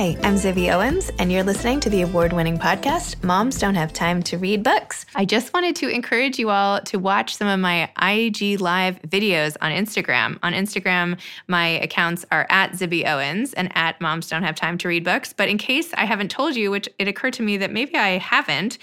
Hi, I'm Zibby Owens, and you're listening to the award winning podcast, Moms Don't Have Time to Read Books. I just wanted to encourage you all to watch some of my IG Live videos on Instagram. On Instagram, my accounts are at Zibby Owens and at Moms Don't Have Time to Read Books. But in case I haven't told you, which it occurred to me that maybe I haven't,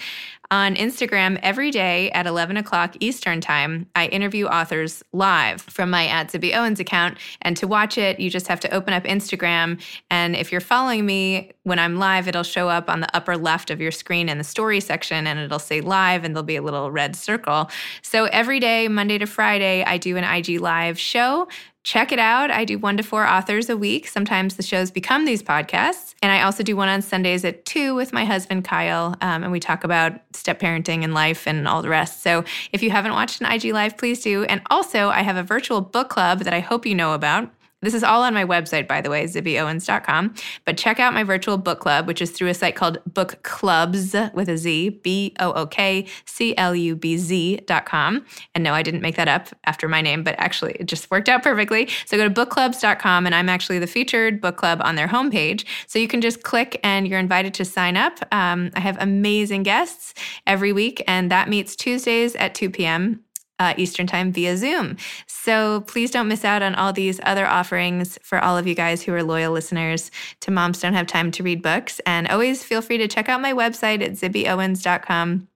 on Instagram every day at 11 o'clock Eastern Time. I interview authors live from my at Zibby Owens account. And to watch it, you just have to open up Instagram. And if you're following me when I'm live, it'll show up on the upper left of your screen in the story section and it'll say live and there'll be a little red circle. So every day, Monday to Friday, I do an IG live show check it out. I do one to four authors a week. Sometimes the shows become these podcasts. And I also do one on Sundays at two with my husband, Kyle. Um, and we talk about step parenting and life and all the rest. So if you haven't watched an IG Live, please do. And also, I have a virtual book club that I hope you know about. This is all on my website, by the way, zibbyowens.com. But check out my virtual book club, which is through a site called Book Clubs with a Z, B O O K C L U B Z.com. And no, I didn't make that up after my name, but actually it just worked out perfectly. So go to bookclubz.com, and I'm actually the featured book club on their homepage. So you can just click and you're invited to sign up. Um, I have amazing guests every week, and that meets Tuesdays at 2 p.m uh, Eastern Time via Zoom. So please don't miss out on all these other offerings for all of you guys who are loyal listeners to Moms Don't Have Time to Read Books. And always feel free to check out my website at zibbyowens.com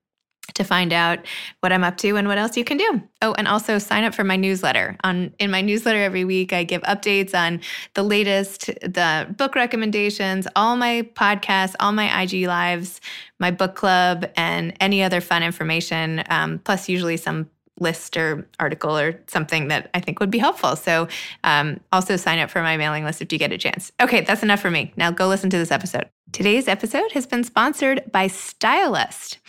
to find out what I'm up to and what else you can do. Oh, and also sign up for my newsletter. On in my newsletter every week I give updates on the latest the book recommendations, all my podcasts, all my IG lives, my book club and any other fun information um, plus usually some list or article or something that I think would be helpful. So um, also sign up for my mailing list if you get a chance. Okay, that's enough for me. Now go listen to this episode. Today's episode has been sponsored by Stylust.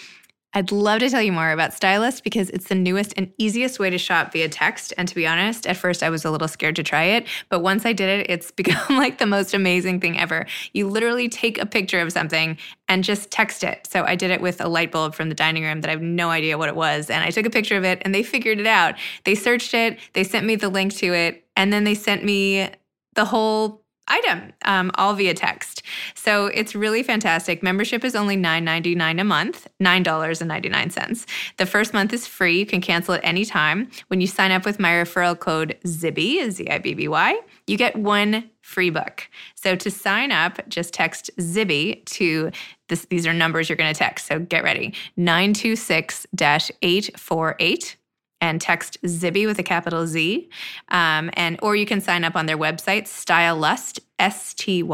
I'd love to tell you more about Stylust because it's the newest and easiest way to shop via text. And to be honest, at first I was a little scared to try it, but once I did it, it's become like the most amazing thing ever. You literally take a picture of something and just text it. So I did it with a light bulb from the dining room that I have no idea what it was. And I took a picture of it and they figured it out. They searched it, they sent me the link to it, and then they sent me the whole item, um, all via text. So it's really fantastic. Membership is only $9.99 a month, $9.99. The first month is free. You can cancel at any time. When you sign up with my referral code ZIBBY, Z I B B Y, you get one free book. So to sign up, just text ZIBBY to this, these are numbers you're going to text. So get ready 926 848 and text Zibby with a capital Z. Um, and or you can sign up on their website, Stylust, S-T-Y-L-U-S-T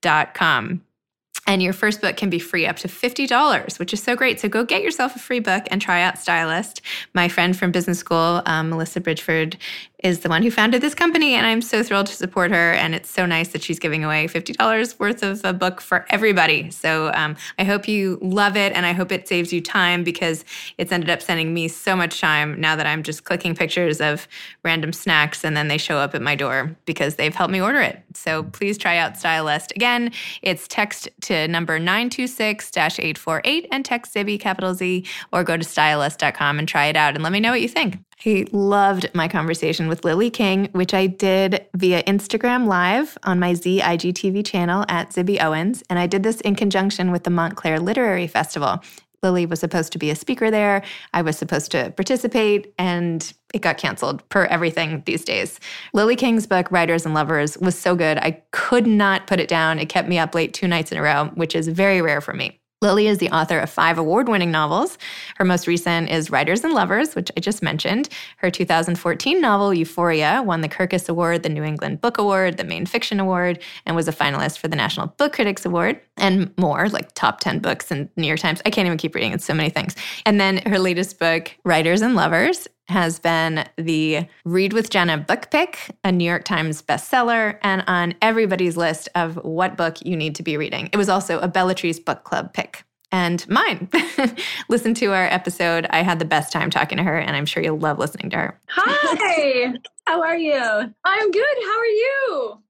dot com. And your first book can be free up to $50, which is so great. So go get yourself a free book and try out Stylust. My friend from business school, um, Melissa Bridgeford, is the one who founded this company, and I'm so thrilled to support her. And it's so nice that she's giving away $50 worth of a book for everybody. So um, I hope you love it, and I hope it saves you time because it's ended up sending me so much time now that I'm just clicking pictures of random snacks and then they show up at my door because they've helped me order it. So please try out Stylust. Again, it's text to number 926 848 and text Zibby capital Z or go to stylust.com and try it out and let me know what you think. I loved my conversation with Lily King, which I did via Instagram Live on my Z IGTV channel at Zibby Owens. And I did this in conjunction with the Montclair Literary Festival. Lily was supposed to be a speaker there. I was supposed to participate, and it got canceled per everything these days. Lily King's book, Writers and Lovers, was so good. I could not put it down. It kept me up late two nights in a row, which is very rare for me. Lily is the author of five award winning novels. Her most recent is Writers and Lovers, which I just mentioned. Her 2014 novel, Euphoria, won the Kirkus Award, the New England Book Award, the Maine Fiction Award, and was a finalist for the National Book Critics Award, and more, like top 10 books in New York Times. I can't even keep reading, it's so many things. And then her latest book, Writers and Lovers, has been the Read with Jenna book pick, a New York Times bestseller, and on everybody's list of what book you need to be reading. It was also a Belletrist book club pick. And mine. Listen to our episode. I had the best time talking to her, and I'm sure you'll love listening to her. Hi, how are you? I'm good. How are you?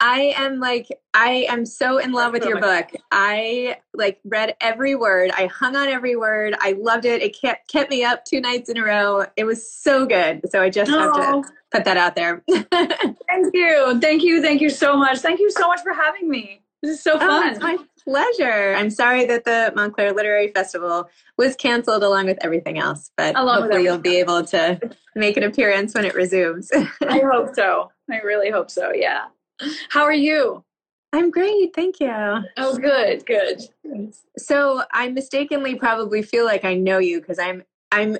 I am like I am so in love with your book. I like read every word. I hung on every word. I loved it. It kept kept me up two nights in a row. It was so good. So I just have to put that out there. thank you. Thank you. Thank you so much. Thank you so much for having me. This is so oh, fun. Oh, it's my pleasure. I'm sorry that the Montclair Literary Festival was canceled along with everything else, but along hopefully you'll be able to make an appearance when it resumes. I hope so. I really hope so. Yeah. How are you? I'm great, thank you. Oh, good, good. So I mistakenly probably feel like I know you because I'm I'm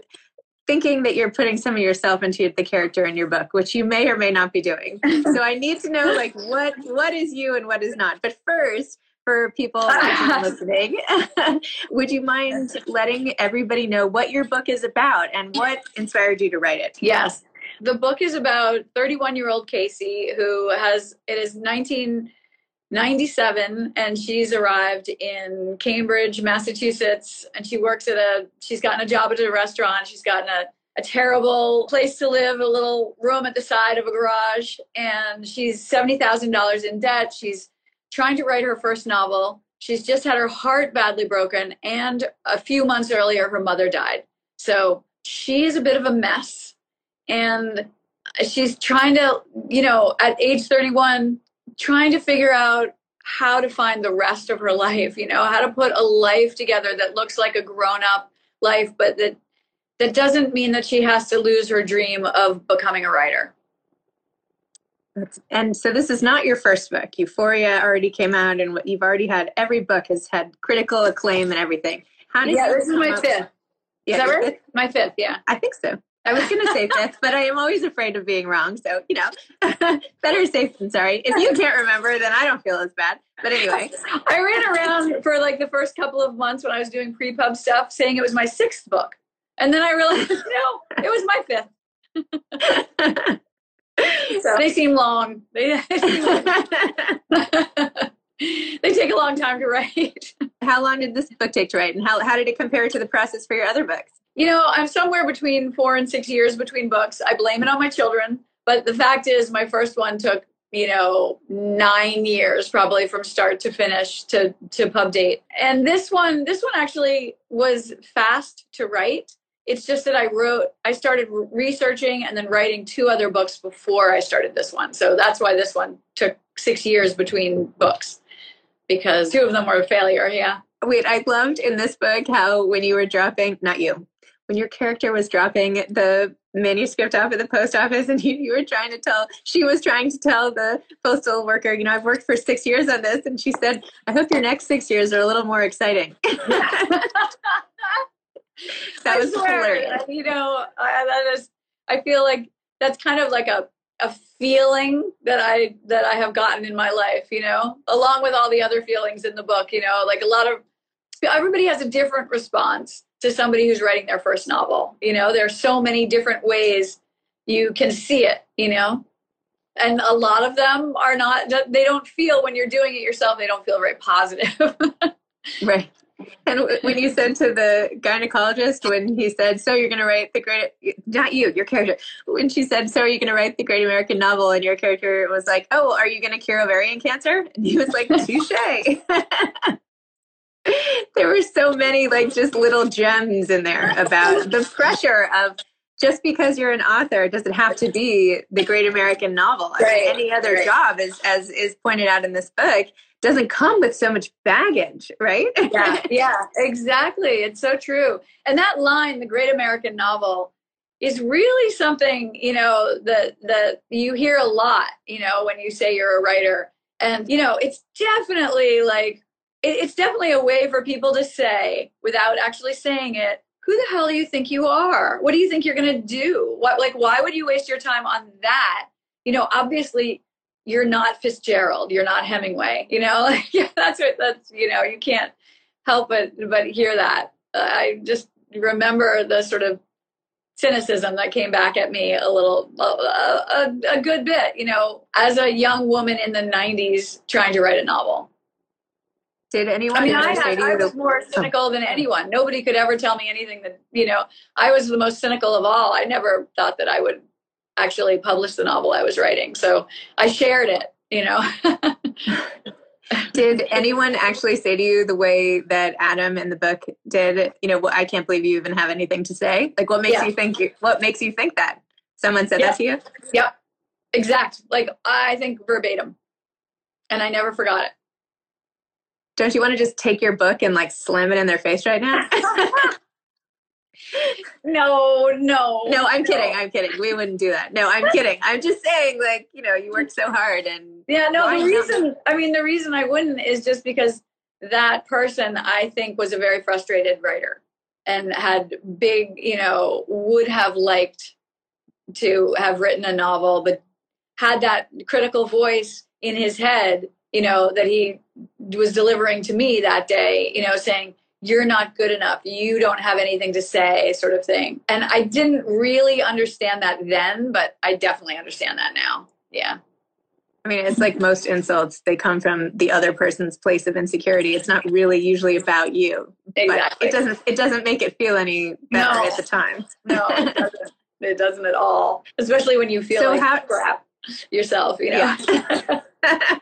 thinking that you're putting some of yourself into the character in your book, which you may or may not be doing. so I need to know like what what is you and what is not. But first, for people listening, would you mind letting everybody know what your book is about and what inspired you to write it? Yes. The book is about 31 year old Casey who has, it is 1997 and she's arrived in Cambridge, Massachusetts, and she works at a, she's gotten a job at a restaurant. She's gotten a, a terrible place to live, a little room at the side of a garage, and she's $70,000 in debt. She's trying to write her first novel. She's just had her heart badly broken, and a few months earlier, her mother died. So she's a bit of a mess and she's trying to you know at age 31 trying to figure out how to find the rest of her life you know how to put a life together that looks like a grown up life but that that doesn't mean that she has to lose her dream of becoming a writer and so this is not your first book euphoria already came out and what you've already had every book has had critical acclaim and everything how yeah this is my fifth yeah, is that right? Fifth? My fifth, yeah. I think so. I was going to say fifth, but I am always afraid of being wrong. So, you know, better safe than sorry. If you can't remember, then I don't feel as bad. But anyway, I ran around for like the first couple of months when I was doing pre pub stuff saying it was my sixth book. And then I realized, no, it was my fifth. so they seem long. They, they, seem long. they take a long time to write. How long did this book take to write? And how, how did it compare to the process for your other books? You know, I'm somewhere between four and six years between books. I blame it on my children. But the fact is, my first one took, you know, nine years probably from start to finish to, to pub date. And this one, this one actually was fast to write. It's just that I wrote, I started researching and then writing two other books before I started this one. So that's why this one took six years between books because two of them were a failure. Yeah. Wait, I loved in this book how when you were dropping, not you, when your character was dropping the manuscript off at the post office and you, you were trying to tell she was trying to tell the postal worker you know i've worked for six years on this and she said i hope your next six years are a little more exciting. That was hilarious. you know I, that is i feel like that's kind of like a a feeling that i that i have gotten in my life you know along with all the other feelings in the book you know like a lot of everybody has a different response to somebody who's writing their first novel. You know, there's so many different ways you can see it, you know? And a lot of them are not, they don't feel when you're doing it yourself, they don't feel very positive. right. And when you said to the gynecologist, when he said, So you're going to write the great, not you, your character, when she said, So are you going to write the great American novel? And your character was like, Oh, are you going to cure ovarian cancer? And he was like, Touche. there were so many, like, just little gems in there about the pressure of just because you're an author doesn't have to be the great American novel. Right. any other right. job, as, as is pointed out in this book, doesn't come with so much baggage, right? yeah, yeah, exactly. It's so true. And that line, the great American novel, is really something, you know, that that you hear a lot, you know, when you say you're a writer. And, you know, it's definitely like it, it's definitely a way for people to say without actually saying it, who the hell do you think you are? What do you think you're gonna do? What like why would you waste your time on that? You know, obviously you're not Fitzgerald, you're not Hemingway, you know, yeah, that's what that's, you know, you can't help but, but hear that. Uh, I just remember the sort of cynicism that came back at me a little, a, a, a good bit, you know, as a young woman in the 90s trying to write a novel. Did anyone? I mean, I, had, I was more cynical than anyone. Nobody could ever tell me anything that you know. I was the most cynical of all. I never thought that I would actually publish the novel I was writing. So I shared it, you know. did anyone actually say to you the way that Adam in the book did, you know, I can't believe you even have anything to say? Like what makes yeah. you think you, what makes you think that? Someone said yeah. that to you? Yep. Exact. Like I think verbatim. And I never forgot it. Don't you want to just take your book and like slam it in their face right now? no, no. No, I'm no. kidding. I'm kidding. We wouldn't do that. No, I'm kidding. I'm just saying, like, you know, you worked so hard and Yeah, no, the reason I mean the reason I wouldn't is just because that person I think was a very frustrated writer and had big, you know, would have liked to have written a novel, but had that critical voice in his head, you know, that he was delivering to me that day, you know, saying, you're not good enough. You don't have anything to say, sort of thing. And I didn't really understand that then, but I definitely understand that now. Yeah. I mean, it's like most insults, they come from the other person's place of insecurity. It's not really usually about you. Exactly. it doesn't it doesn't make it feel any better no. at the time. no, it doesn't. It doesn't at all. Especially when you feel so like how, crap yourself, you know. Yeah.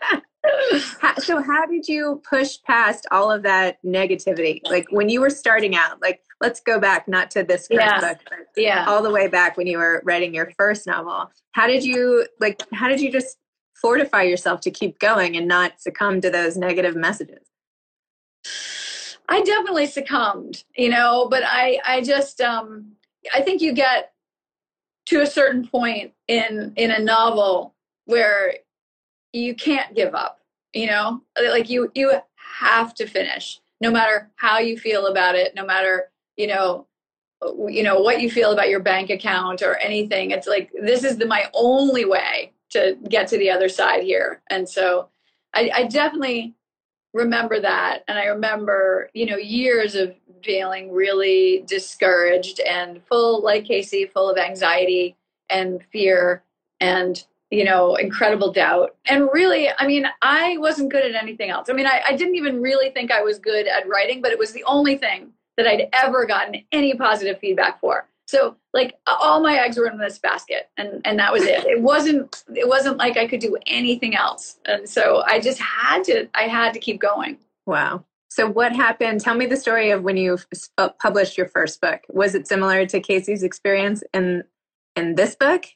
so how did you push past all of that negativity? Like when you were starting out like let's go back not to this first yeah. book but yeah. all the way back when you were writing your first novel. How did you like how did you just fortify yourself to keep going and not succumb to those negative messages? I definitely succumbed you know but i i just um i think you get to a certain point in in a novel where you can't give up you know like you you have to finish no matter how you feel about it no matter you know you know what you feel about your bank account or anything. It's like this is the my only way to get to the other side here. And so I, I definitely remember that. And i remember you know years of feeling really discouraged and full like casey full of anxiety and fear. And you know, incredible doubt. And really, I mean, I wasn't good at anything else. I mean, I, I, didn't even really think I was good at writing, but it was the only thing that I'd ever gotten any positive feedback for. So like all my eggs were in this basket and, and that was it. It wasn't, it wasn't like I could do anything else. And so I just had to, I had to keep going. Wow. So what happened? Tell me the story of when you uh, published your first book. Was it similar to Casey's experience in, in this book?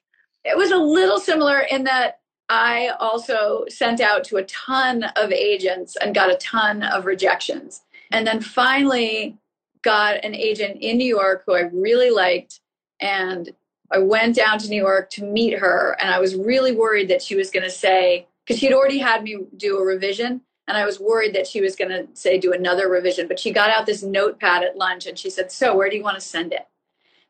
It was a little similar in that I also sent out to a ton of agents and got a ton of rejections. And then finally got an agent in New York who I really liked. And I went down to New York to meet her. And I was really worried that she was going to say, because she'd already had me do a revision. And I was worried that she was going to say, do another revision. But she got out this notepad at lunch and she said, So, where do you want to send it?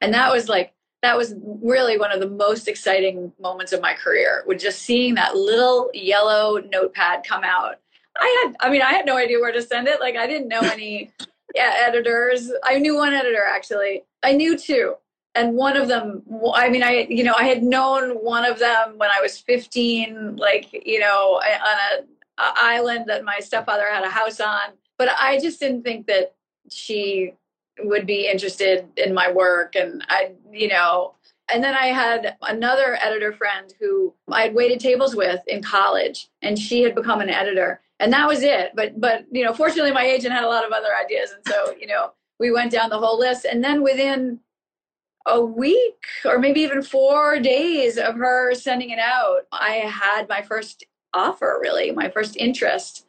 And that was like, that was really one of the most exciting moments of my career with just seeing that little yellow notepad come out. I had i mean i had no idea where to send it. Like i didn't know any yeah, editors. I knew one editor actually. I knew two. And one of them i mean i you know i had known one of them when i was 15 like you know on a, a island that my stepfather had a house on. But i just didn't think that she would be interested in my work and i you know and then i had another editor friend who i had waited tables with in college and she had become an editor and that was it but but you know fortunately my agent had a lot of other ideas and so you know we went down the whole list and then within a week or maybe even four days of her sending it out, I had my first offer, really, my first interest.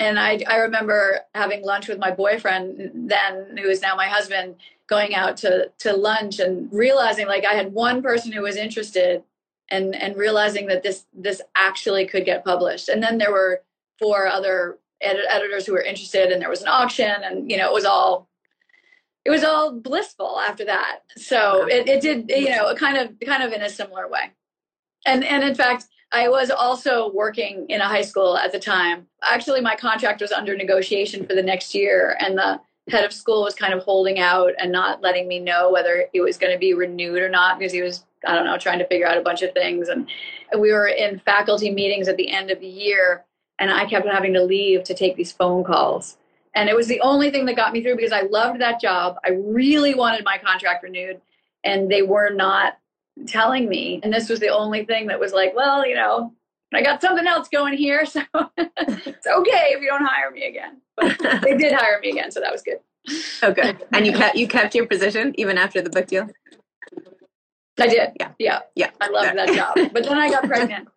And I, I remember having lunch with my boyfriend then, who is now my husband, going out to, to lunch and realizing like I had one person who was interested and, and realizing that this, this actually could get published. And then there were four other ed- editors who were interested and there was an auction and, you know, it was all it was all blissful after that. So it, it did, you know, kind of kind of in a similar way. And and in fact, I was also working in a high school at the time. Actually, my contract was under negotiation for the next year, and the head of school was kind of holding out and not letting me know whether it was going to be renewed or not because he was I don't know trying to figure out a bunch of things. And we were in faculty meetings at the end of the year, and I kept having to leave to take these phone calls and it was the only thing that got me through because I loved that job. I really wanted my contract renewed, and they were not telling me. And this was the only thing that was like, well, you know, I got something else going here, so it's okay if you don't hire me again. But they did hire me again, so that was good. Okay, oh, and you kept you kept your position even after the book deal. I did. Yeah, yeah, yeah. I loved that job, but then I got pregnant.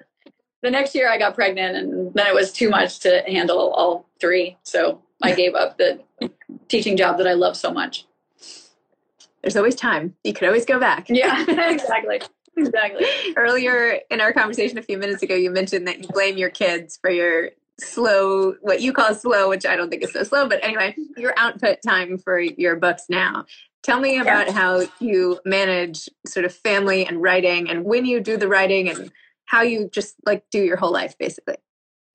the next year, I got pregnant, and then it was too much to handle all three. So I gave up the teaching job that I love so much. There's always time. You could always go back. Yeah, exactly. Exactly. Earlier in our conversation a few minutes ago, you mentioned that you blame your kids for your slow, what you call slow, which I don't think is so slow, but anyway, your output time for your books now. Tell me about yeah. how you manage sort of family and writing and when you do the writing and how you just like do your whole life basically.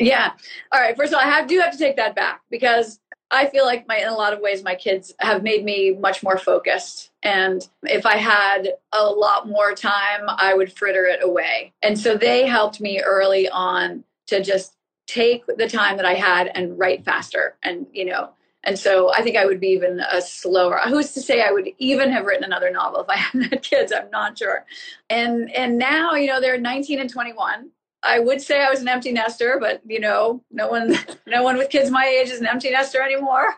Yeah. All right. First of all, I have, do have to take that back because I feel like my in a lot of ways my kids have made me much more focused. And if I had a lot more time, I would fritter it away. And so they helped me early on to just take the time that I had and write faster. And you know, and so I think I would be even a slower. Who's to say I would even have written another novel if I hadn't had kids? I'm not sure. And and now you know they're 19 and 21 I would say I was an empty nester, but you know, no one, no one with kids my age is an empty nester anymore.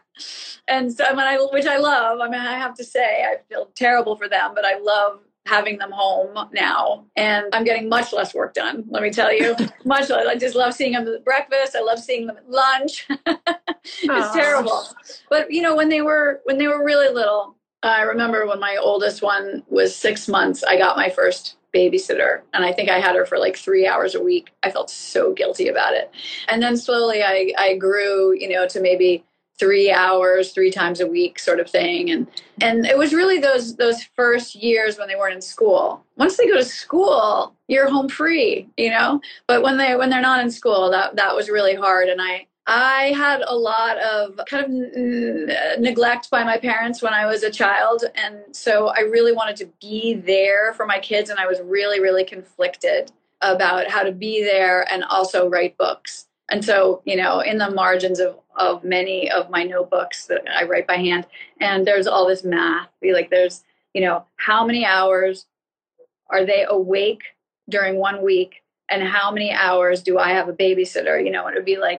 And so, I mean, I, which I love. I mean, I have to say, I feel terrible for them, but I love having them home now, and I'm getting much less work done. Let me tell you, much less. I just love seeing them at breakfast. I love seeing them at lunch. it's Aww. terrible, but you know, when they were when they were really little, I remember when my oldest one was six months. I got my first babysitter and i think i had her for like three hours a week. I felt so guilty about it. And then slowly i i grew you know to maybe three hours three times a week sort of thing. And and it was really those those first years when they weren't in school. Once they go to school you're home free you know? But when they when they're not in school that that was really hard. And i I had a lot of kind of n- neglect by my parents when I was a child. And so I really wanted to be there for my kids. And I was really, really conflicted about how to be there and also write books. And so, you know, in the margins of, of many of my notebooks that I write by hand, and there's all this math. Like, there's, you know, how many hours are they awake during one week? And how many hours do I have a babysitter? You know, it would be like,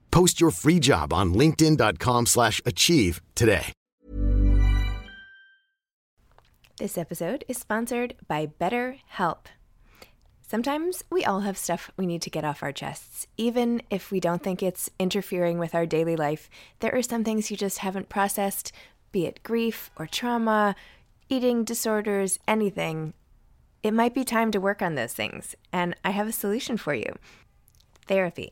Post your free job on linkedin.com/achieve slash achieve today. This episode is sponsored by BetterHelp. Sometimes we all have stuff we need to get off our chests. Even if we don't think it's interfering with our daily life, there are some things you just haven't processed, be it grief or trauma, eating disorders, anything. It might be time to work on those things, and I have a solution for you therapy.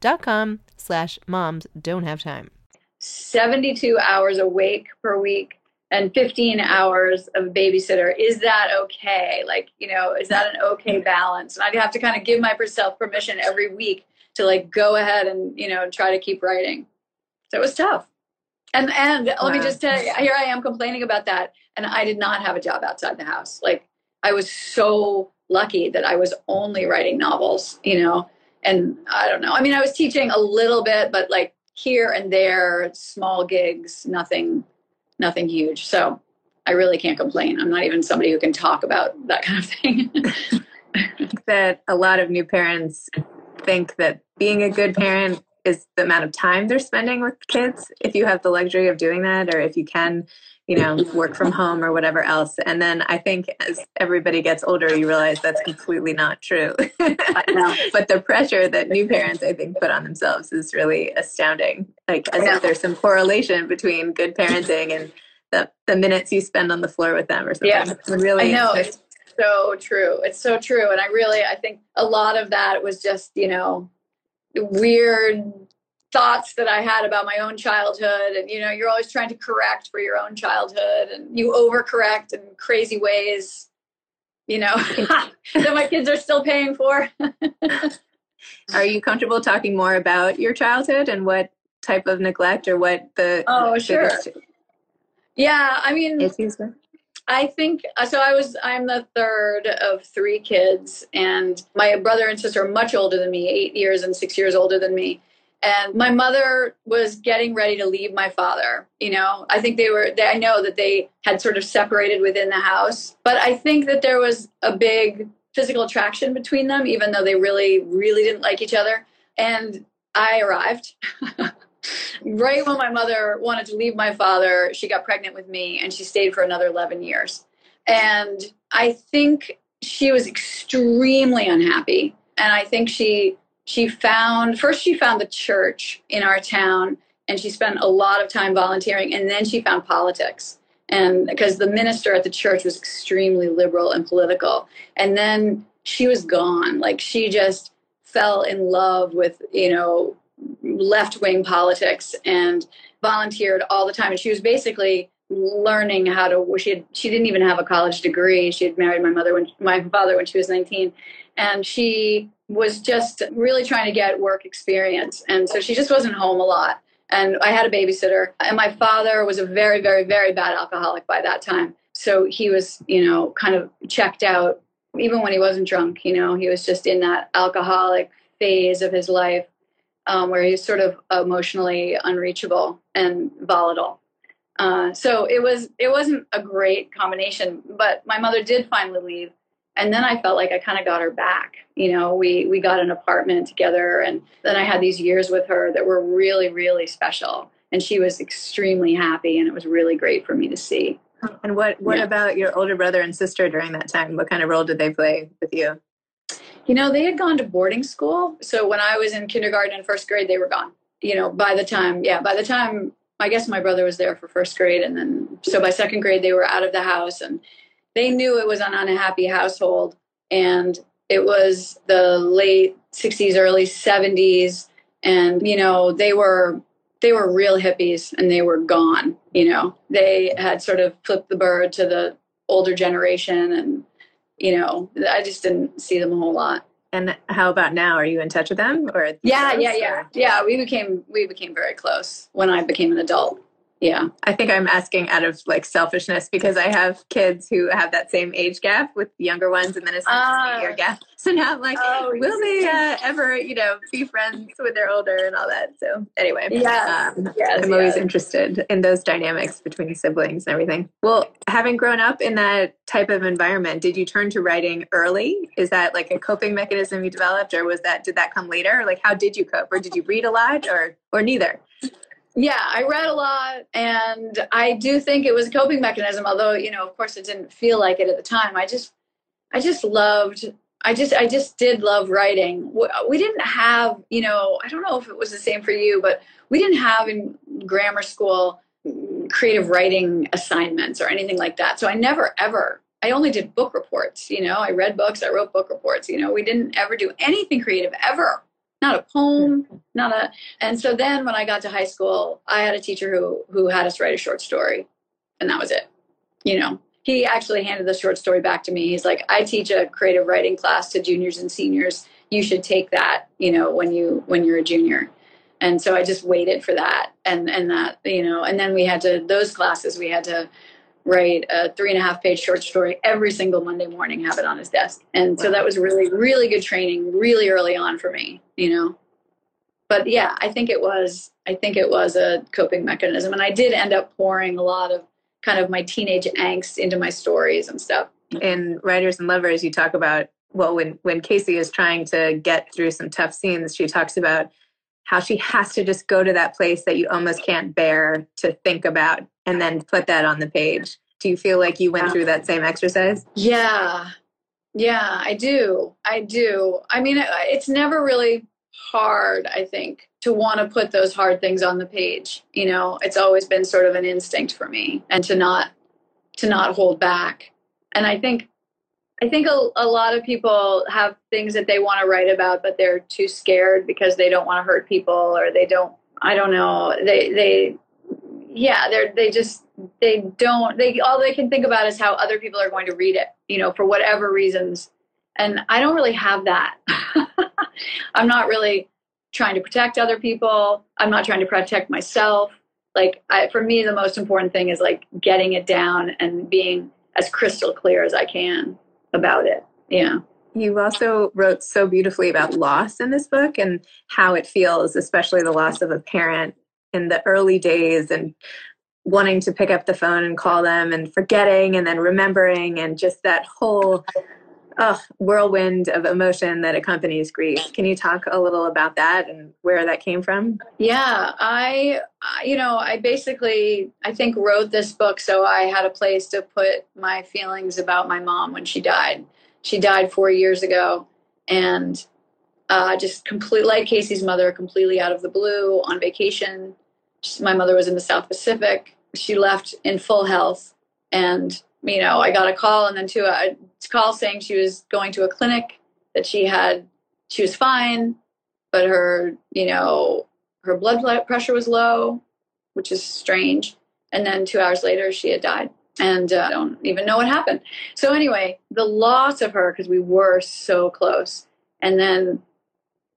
dot com slash moms don't have time. 72 hours awake per week and 15 hours of babysitter. Is that okay? Like, you know, is that an okay balance? And I'd have to kind of give myself permission every week to like go ahead and, you know, try to keep writing. So it was tough. And and let me just tell you, here I am complaining about that. And I did not have a job outside the house. Like I was so lucky that I was only writing novels, you know. And I don't know. I mean, I was teaching a little bit, but like here and there, small gigs, nothing nothing huge. So I really can't complain. I'm not even somebody who can talk about that kind of thing. that a lot of new parents think that being a good parent is the amount of time they're spending with kids if you have the luxury of doing that or if you can you know work from home or whatever else. And then i think as everybody gets older you realize that's completely not true. But the pressure that new parents i think put on themselves is really astounding. Like as if there's some correlation between good parenting and the, the minutes you spend on the floor with them or something. Yeah. It's really I know. It's so true. It's so true. And I really, I think a lot of that was just, you know, weird thoughts that I had about my own childhood. And, you know, you're always trying to correct for your own childhood and you overcorrect in crazy ways, you know, that my kids are still paying for. Are you comfortable talking more about your childhood and what type of neglect or what the Oh, sure. yeah. I mean, issues were? I think uh, so. I was I'm the third of three kids, and my brother and sister are much older than me, eight years and six years older than me. And my mother was getting ready to leave my father. You know, I think they were. They, I know that they had sort of separated within the house, but I think that there was a big physical attraction between them, even though they really, really didn't like each other. And I arrived. right when my mother wanted to leave my father, she got pregnant with me and she stayed for another 11 years. And I think she was extremely unhappy. And I think she she found first she found the church in our town and she spent a lot of time volunteering and then she found politics. And because the minister at the church was extremely liberal and political. And then she was gone. Like she just fell in love with, you know, left wing politics and volunteered all the time. And she was basically learning how to. She had, she didn't even have a college degree. She had married my mother when my father when she was nineteen, and she was just really trying to get work experience. And so she just wasn't home a lot. And I had a babysitter, and my father was a very, very, very bad alcoholic by that time. So he was, you know, kind of checked out, even when he wasn't drunk. You know, he was just in that alcoholic phase of his life um, where he was sort of emotionally unreachable and volatile. Uh, so it was it wasn't a great combination, but my mother did finally leave, and then I felt like I kind of got her back. You know, we we got an apartment together, and then I had these years with her that were really really special, and she was extremely happy, and it was really great for me to see. And what what Yeah. about your older brother and sister during that time? What kind of role did they play with you? You know, they had gone to boarding school. So when I was in kindergarten and first grade, they were gone. You know, by the time, yeah, by the time, I guess my brother was there for first grade. And then, so by second grade, they were out of the house and they knew it was an unhappy household. And it was the late 60s, early 70s. And, you know, they were. They were real hippies and they were gone. You know, they had sort of flipped the bird to the older generation and you know, I just didn't see them a whole lot. And how about now? Are you in touch with them or Yeah, yeah, yeah, or- yeah. We became we became very close when I became an adult. Yeah, I think I'm asking out of like selfishness because I have kids who have that same age gap with younger ones and then a Ah. year gap. So now I'm like, Oh, will they uh, ever, you know, be friends when they're older and all that? So anyway, Yes, um, yes, I'm always yes. interested in those dynamics between siblings and everything. Well, having grown up in that type of environment, did you turn to writing early? Is that like a coping mechanism you developed, or was that did that come later? Like, how did you cope, or did you read a lot, or or neither? Yeah. I read a lot, and I do think it was a coping mechanism. Although you know, of course, it didn't feel like it at the time. I just, I just loved. I just, I just did love writing. We didn't have, you know, I don't know if it was the same for you, but we didn't have in grammar school mm, creative writing assignments or anything like that. So I never ever. I only did book reports. You know, I read books. I wrote book reports. You know, we didn't ever do anything creative ever. Not a poem. Not a. And so then when I got to high school, I had a teacher who who had us write a short story, and that was it. You know, he actually handed the short story back to me. He's like, I teach a creative writing class to juniors and seniors. You should take that. You know, when you when you're a junior. And so I just waited for that, and and that you know, and then we had to those classes we had to write a three and a half page short story every single Monday morning, have it on his desk. And so that was really, really good training really early on for me, you know. But yeah, I think it was I think it was a coping mechanism. And I did end up pouring a lot of kind of my teenage angst into my stories and stuff. in writers and lovers you talk about well when when casey is trying to get through some tough scenes she talks about how she has to just go to that place that you almost can't bear to think about and then put that on the page do you feel like you went Yeah. through that same exercise Yeah. Yeah, I do. I do. I mean, it's never really hard, I think, to want to put those hard things on the page. You know, it's always been sort of an instinct for me and to not to not hold back. And I think I think a, a lot of people have things that they want to write about but they're too scared because they don't want to hurt people or they don't I don't know. They they yeah, they're they just they don't they all they can think about is how other people are going to read it you know for whatever reasons. And i don't really have that. I'm not really trying to protect other people. I'm not trying to protect myself. Like I, for me the most important thing is like getting it down and being as crystal clear as i can about it. Yeah. You also wrote so beautifully about loss in this book and how it feels especially the loss of a parent in the early days and wanting to pick up the phone and call them and forgetting and then remembering and just that whole uh, whirlwind of emotion that accompanies grief. Can you talk a little about that and where that came from? Yeah, I- you know, I basically, I think, wrote this book so I had a place to put my feelings about my mom when she died. She died four years ago, and uh, just complete, like Casey's mother, completely out of the blue on vacation. She- My mother was in the South Pacific. She left in full health, and you know, I got a call, and then to a call saying she was going to a clinic that she had, she was fine, but her, you know, her blood pressure was low, which is strange. And then two hours later, she had died. And uh, I don't even know what happened. So, anyway, the loss of her, because we were so close, and then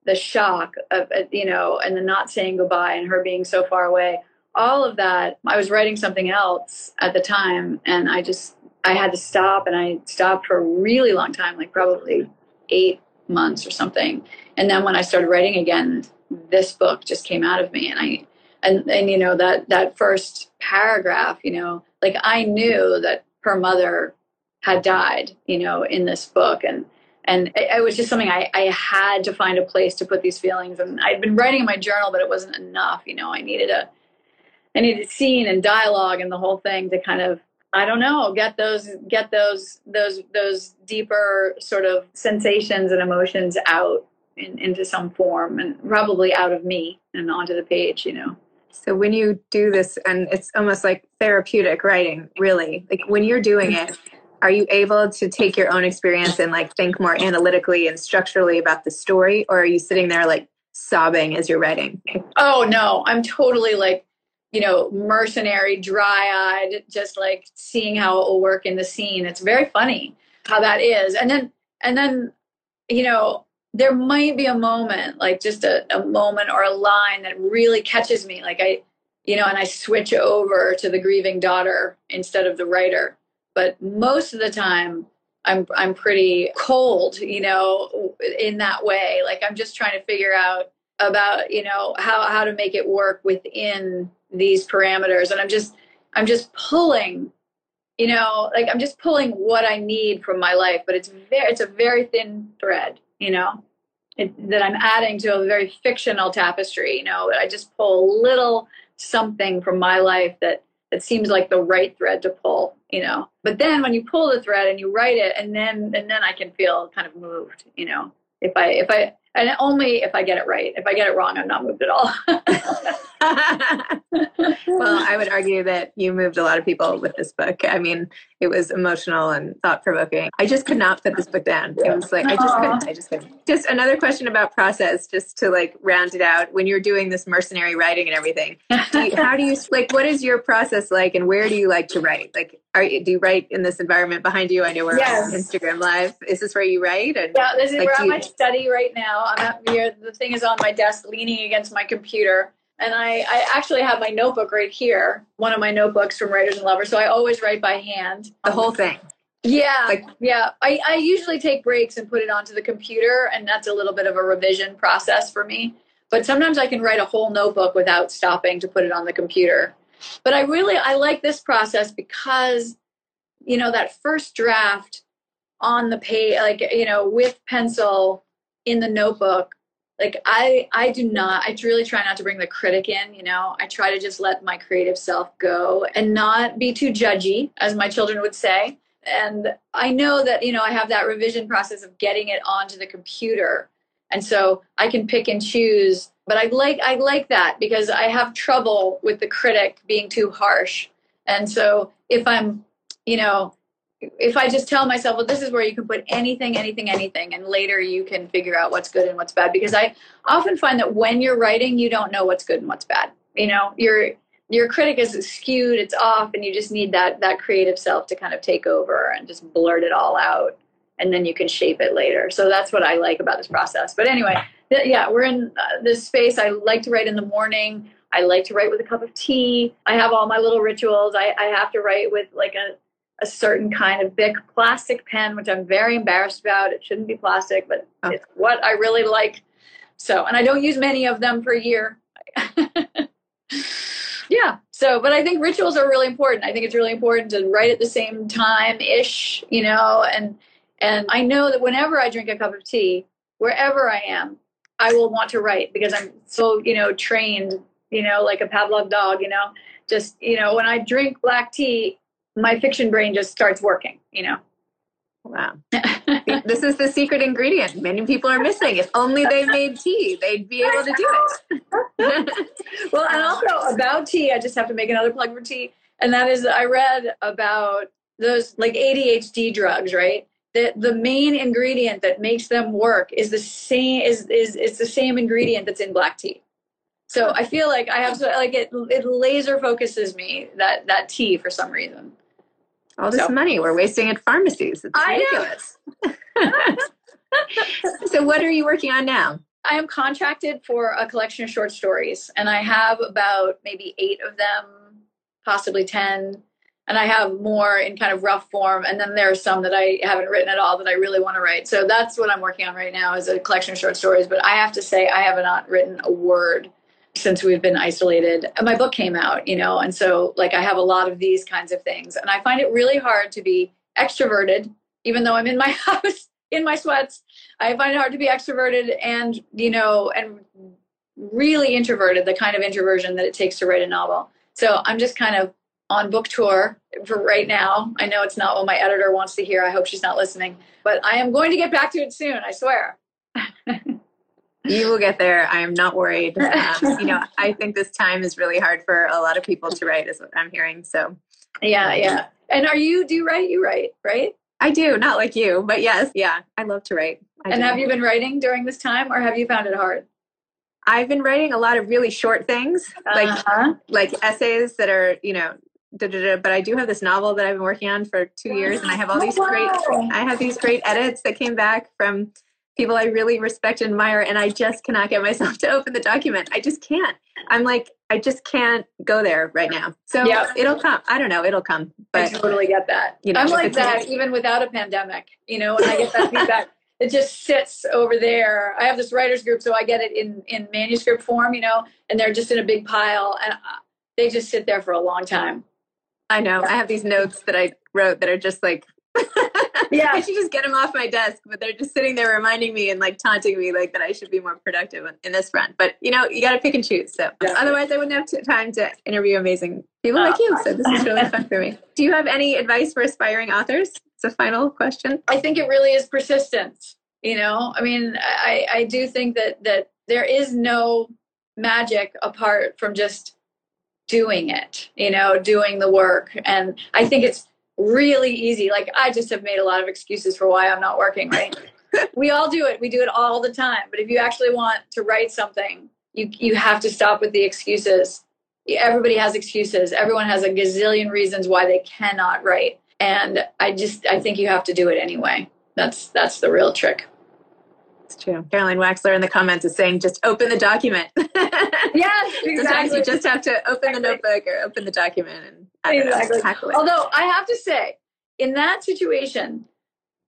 the shock of, uh, you know, and the not saying goodbye and her being so far away, all of that. I was writing something else at the time, and I just, I had to stop, and I stopped for a really long time, like probably eight months or something. And then when I started writing again, this book just came out of me and I and and you know that that first paragraph, you know, like I knew that her mother had died, you know, in this book and and it, it was just something I, I had to find a place to put these feelings and I'd been writing in my journal but it wasn't enough, you know, I needed a I needed scene and dialogue and the whole thing to kind of I don't know, get those get those those those deeper sort of sensations and emotions out in, into some form and probably out of me and onto the page, you know. So when you do this and it's almost like therapeutic writing, really. Like when you're doing it, are you able to take your own experience and like think more analytically and structurally about the story or are you sitting there like sobbing as you're writing? Oh no, I'm totally like you know, mercenary, dry eyed, just like seeing how it will work in the scene. It's very funny how that is. And then, and then, you know, there might be a moment, like just a, a moment or a line that really catches me. Like I, you know, and I switch over to the grieving daughter instead of the writer. But most of the time, I'm I'm pretty cold, you know, in that way. Like I'm just trying to figure out about, you know, how how to make it work within these parameters and i'm just i'm just pulling you know like i'm just pulling what i need from my life but it's very it's a very thin thread you know it, that i'm adding to a very fictional tapestry you know i just pull a little something from my life that that seems like the right thread to pull you know but then when you pull the thread and you write it and then and then i can feel kind of moved you know if i if i and only if I get it right. If I get it wrong, I'm not moved at all. well, I would argue that you moved a lot of people with this book. I mean, it was emotional and thought provoking. I just could not put this book down. It was like I just couldn't. I just couldn't. Just another question about process, just to like round it out. When you're doing this mercenary writing and everything, do you, how do you like? What is your process like, and where do you like to write? Like, are you, do you write in this environment behind you? I know we're yes. on Instagram Live. Is this where you write? And, yeah, this is like, we're you, my study right now. I'm at. The thing is on my desk, leaning against my computer and I, I actually have my notebook right here, one of my notebooks from Writers and Lovers. So I always write by hand. The whole thing. Yeah, like, yeah. I, I usually take breaks and put it onto the computer, and that's a little bit of a revision process for me. But sometimes I can write a whole notebook without stopping to put it on the computer. But I really I like this process because you know that first draft on the page, like you know, with pencil in the notebook like i i do not i really try not to bring the critic in you know? I try to just let my creative self go and not be too judgy as my children would say. And i know that you know i have that revision process of getting it onto the computer. And so i can pick and choose but i like i like that because i have trouble with the critic being too harsh. And so if i'm you know if I just tell myself, well, this is where you can put anything, anything, anything, and later you can figure out what's good and what's bad. Because I often find that when you're writing, you don't know what's good and what's bad. You know, your your critic is skewed, it's off, and you just need that that creative self to kind of take over and just blurt it all out, and then you can shape it later. So that's what I like about this process. But anyway, th- yeah, we're in uh, this space. I like to write in the morning. I like to write with a cup of tea. I have all my little rituals. I, I have to write with like a a certain kind of big plastic pen, which I'm very embarrassed about. It shouldn't be plastic, but oh. it's what I really like. So, and I don't use many of them per year. yeah. So, but I think rituals are really important. I think it's really important to write at the same time ish, you know, and and I know that whenever I drink a cup of tea, wherever I am, I will want to write because I'm so, you know, trained, you know, like a Pavlov dog, you know, just, you know, when I drink black tea, my fiction brain just starts working, you know. Wow. this is the secret ingredient many people are missing. If only they made tea, they'd be able to do it. well, and also about tea, I just have to make another plug for tea. And that is, I read about those like ADHD drugs, right? The, the main ingredient that makes them work is the same is, is it's the same ingredient that's in black tea. So I feel like I have to like it it laser focuses me that that tea for some reason. All this so. money we're wasting at pharmacies. It's ridiculous. so, what are you working on now? I am contracted for a collection of short stories, and I have about maybe eight of them, possibly 10. And I have more in kind of rough form. And then there are some that I haven't written at all that I really want to write. So that's what I'm working on right now is a collection of short stories. But I have to say, I have not written a word since we've been isolated. My book came out, you know, and so like I have a lot of these kinds of things. And I find it really hard to be extroverted, even though I'm in my house in my sweats. I find it hard to be extroverted and, you know, and really introverted, the kind of introversion that it takes to write a novel. So I'm just kind of on book tour for right now. I know it's not what my editor wants to hear. I hope she's not listening, but I am going to get back to it soon. I swear. you will get there. I am not worried. Um, you know, I think this time is really hard for a lot of people to write, is what I'm hearing. So, yeah, yeah. And are you? Do you write? You write, right? I do. Not like you, but yes, yeah. I love to write. I and do. have you been writing during this time, or have you found it hard? I've been writing a lot of really short things, like Uh-huh. like essays that are you know. Da, da, da, but I do have this novel that I've been working on for two years, and I have all these great I have these great edits that came back from people I really respect and admire, and I just cannot get myself to open the document. I just can't. I'm like, I just can't go there right now. So Yeah. it'll come. I don't know. It'll come. But, I totally get that. you know, I'm like that even without a pandemic. You know, when I get that feedback, it just sits over there. I have this writers group, so I get it in in manuscript form. You know, and they're just in a big pile, and uh, they just sit there for a long time. I know. I have these notes that I wrote that are just like. Yeah. I should just get them off my desk, but they're just sitting there reminding me and like taunting me like that I should be more productive in, this front. But you know, you got to pick and choose. So Yeah. otherwise, I wouldn't have t- time to interview amazing people like oh, you. So this is really fun for me. Do you have any advice for aspiring authors? It's a final question. I think it really is persistence. You know, I mean, I I do think that that there is no magic apart from just doing it. You know, doing the work, and I think it's really easy. Like I just have made a lot of excuses for why I'm not working. Right? we all do it. We do it all the time. But if you actually want to write something, you you have to stop with the excuses. Everybody has excuses. Everyone has a gazillion reasons why they cannot write. And I just I think you have to do it anyway. That's that's the real trick. It's true. Caroline Waxler in the comments is saying, just open the document. Yes, Sometimes you just have to open the notebook or open the document and I don't know, Exactly. tackle it. Although I have to say, in that situation,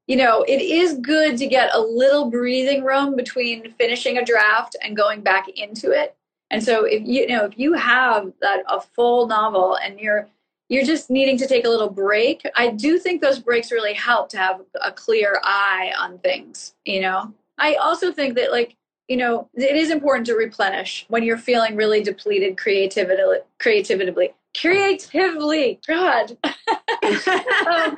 you know, it is good to get a little breathing room between finishing a draft and going back into it. And so if you, you know, if you have that a full novel and you're you're just needing to take a little break, I do think those breaks really help to have a clear eye on things, you know. I also think that like you know, it is important to replenish when you're feeling really depleted creativity, creatively, creatively. God, um,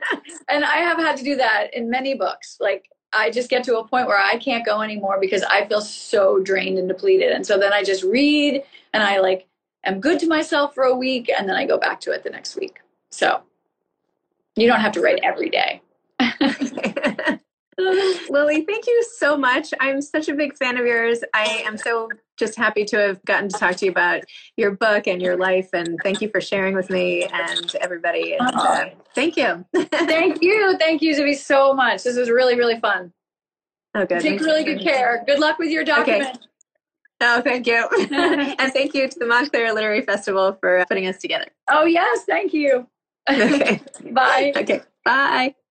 and I have had to do that in many books. Like I just get to a point where I can't go anymore because I feel so drained and depleted, and so then I just read and I like am good to myself for a week, and then I go back to it the next week. So you don't have to write every day. Lily, thank you so much. I'm such a big fan of yours. I am so just happy to have gotten to talk to you about your book and your life. And thank you for sharing with me and everybody. And uh, thank you. Thank you, thank you, Zibby, so much. This was really, really fun. Oh, good. Take really good care. Good luck with your document. Oh, thank you. and thank you to the Montclair Literary Festival for putting us together. Oh yes, thank you. Okay. Bye. Okay. Bye.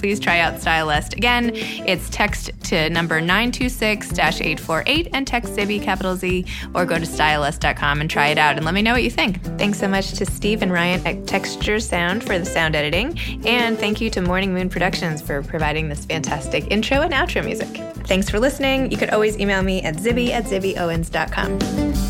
Please try out Stylust. Again, it's text to number 926 848 and text Zibby capital Z or go to stylust.com and try it out and let me know what you think. Thanks so much to Steve and Ryan at Texture Sound for the sound editing. And thank you to Morning Moon Productions for providing this fantastic intro and outro music. Thanks for listening. You could always email me at zibby at zibbyowens.com.